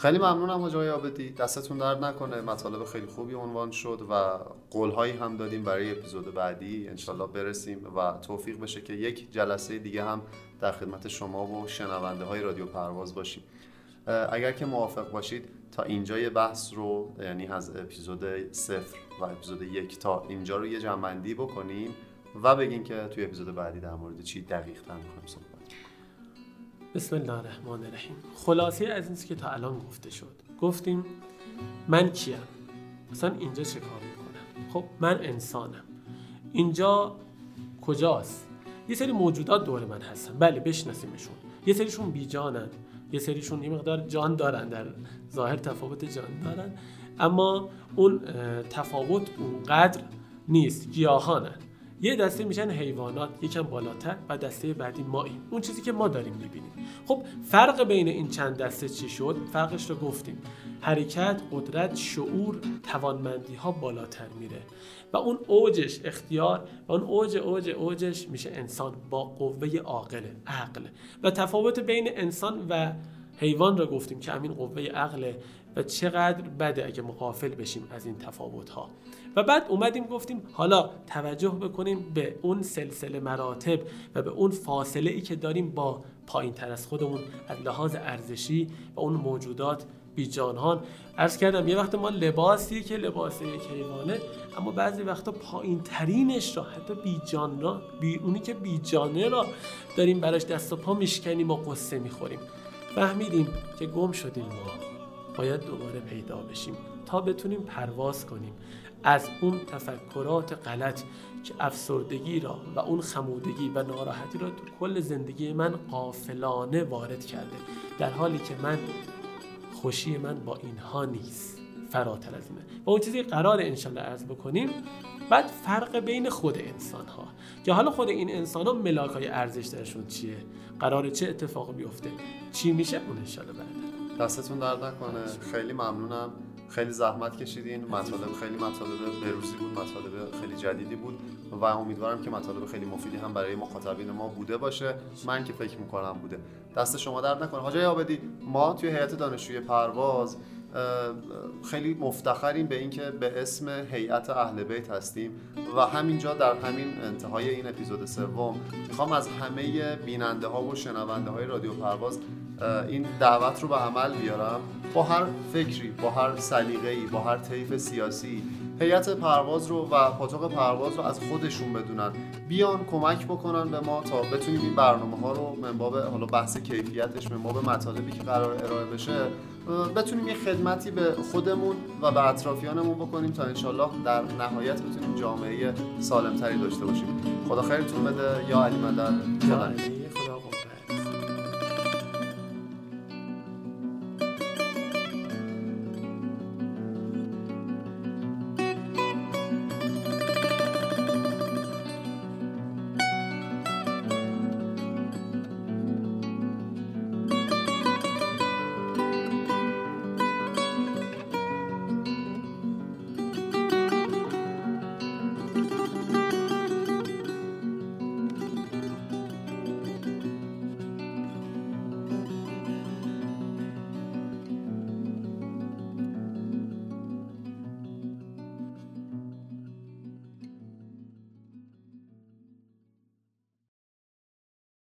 خیلی ممنونم حاج آبدی دستتون درد نکنه. مطالب خیلی خوبی عنوان شد و قولهایی هم دادیم برای اپیزود بعدی. انشالله برسیم و توفیق بشه که یک جلسه دیگه هم در خدمت شما و شنونده های رادیو پرواز باشیم. اگر که موافق باشید تا اینجا یه بحث رو یعنی از اپیزود صفر و اپیزود یک تا اینجا رو یه جنبندی بکنیم و بگین که توی اپیزود بعدی در مورد چی دقیق تر می‌خوایم بسم الله الرحمن الرحیم. خلاصه از این که تا الان گفته شد. گفتیم من کیم؟ مثلا اینجا چه کار می‌کنم؟ خب من انسانم. اینجا کجاست؟ یه سری موجودات دور من هستن. بله بشناسیمشون. یه سریشون بیجانن یه سریشون یه مقدار جان دارن. در ظاهر تفاوت جان دارن. اما اون تفاوت اونقدر نیست. گیاهانن. یه دسته میشن حیوانات. یکم بالاتر و دسته بعدی ماییم اون چیزی که ما داریم می‌بینیم. خب فرق بین این چند دسته چی شد؟ فرقش رو گفتیم. حرکت قدرت شعور توانمندی ها بالاتر میره. و اون اوجش اختیار و اون اوج اوج اوجش میشه انسان با قوه عاقله عقل. و تفاوت بین انسان و حیوان رو گفتیم که همین قوه عقله و چقدر بده اگه مقافل بشیم از این تفاوت ها و بعد اومدیم گفتیم حالا توجه بکنیم به اون سلسله مراتب و به اون فاصله ای که داریم با پایین تر از خودمون از لحاظ ارزشی و اون موجودات بیجانهان عرض کردم یه وقت ما لباسی که لباس یک حیوانه اما بعضی وقتا پایین ترینش را حتی بیجان را بی اونی که بیجانه را داریم براش دست و پا میشکنیم و قصه می‌خوریم. فهمیدیم که گم شدیم ما باید دوباره پیدا بشیم تا بتونیم پرواز کنیم. از اون تفکرات غلط که افسردگی را و اون خمودگی و ناراحتی را تو کل زندگی من قافلانه وارد کرده. در حالی که من خوشی من با اینها نیست. فراتر از اینه. و اون چیزی قرار انشالله عرض بکنیم بعد فرق بین خود انسان ها که حالا خود این انسان ها ملاک های ارزش درشون چیه؟ قرار چه اتفاقی بیفته؟ چی میشه؟ اون انشالله بعد. دستتون درد نکنه. خیلی ممنونم. خیلی زحمت کشیدین. مطالب خیلی مطالب بروزی بود مطالب خیلی جدیدی بود و امیدوارم که مطالب خیلی مفیدی هم برای مخاطبین ما بوده باشه. من که فکر می‌کنم بوده. دست شما درد نکنه. حاجای آبدی ما توی هیئت دانشجوی پرواز خیلی مفتخریم به اینکه به اسم هیئت اهل بیت هستیم و همینجا در همین انتهای این اپیزود سوم می‌خوام از همه بیننده ها و شنونده های رادیو پرواز این دعوت رو به عمل بیارم. با هر فکری با هر سلیقه‌ای با هر طیف سیاسی هیئت پرواز رو و پاتوق پرواز رو از خودشون بدونن. بیان کمک بکنن به ما تا بتونیم این برنامه ها رو من باب حالا بحث کیفیتش من باب مطالبی که قرار ارائه بشه بتونیم یه خدمتی به خودمون و به اطرافیانمون بکنیم تا انشالله در نهایت بتونیم جامعه سالمتری داشته باشیم. خدا خیرتون بده. یا علی مدد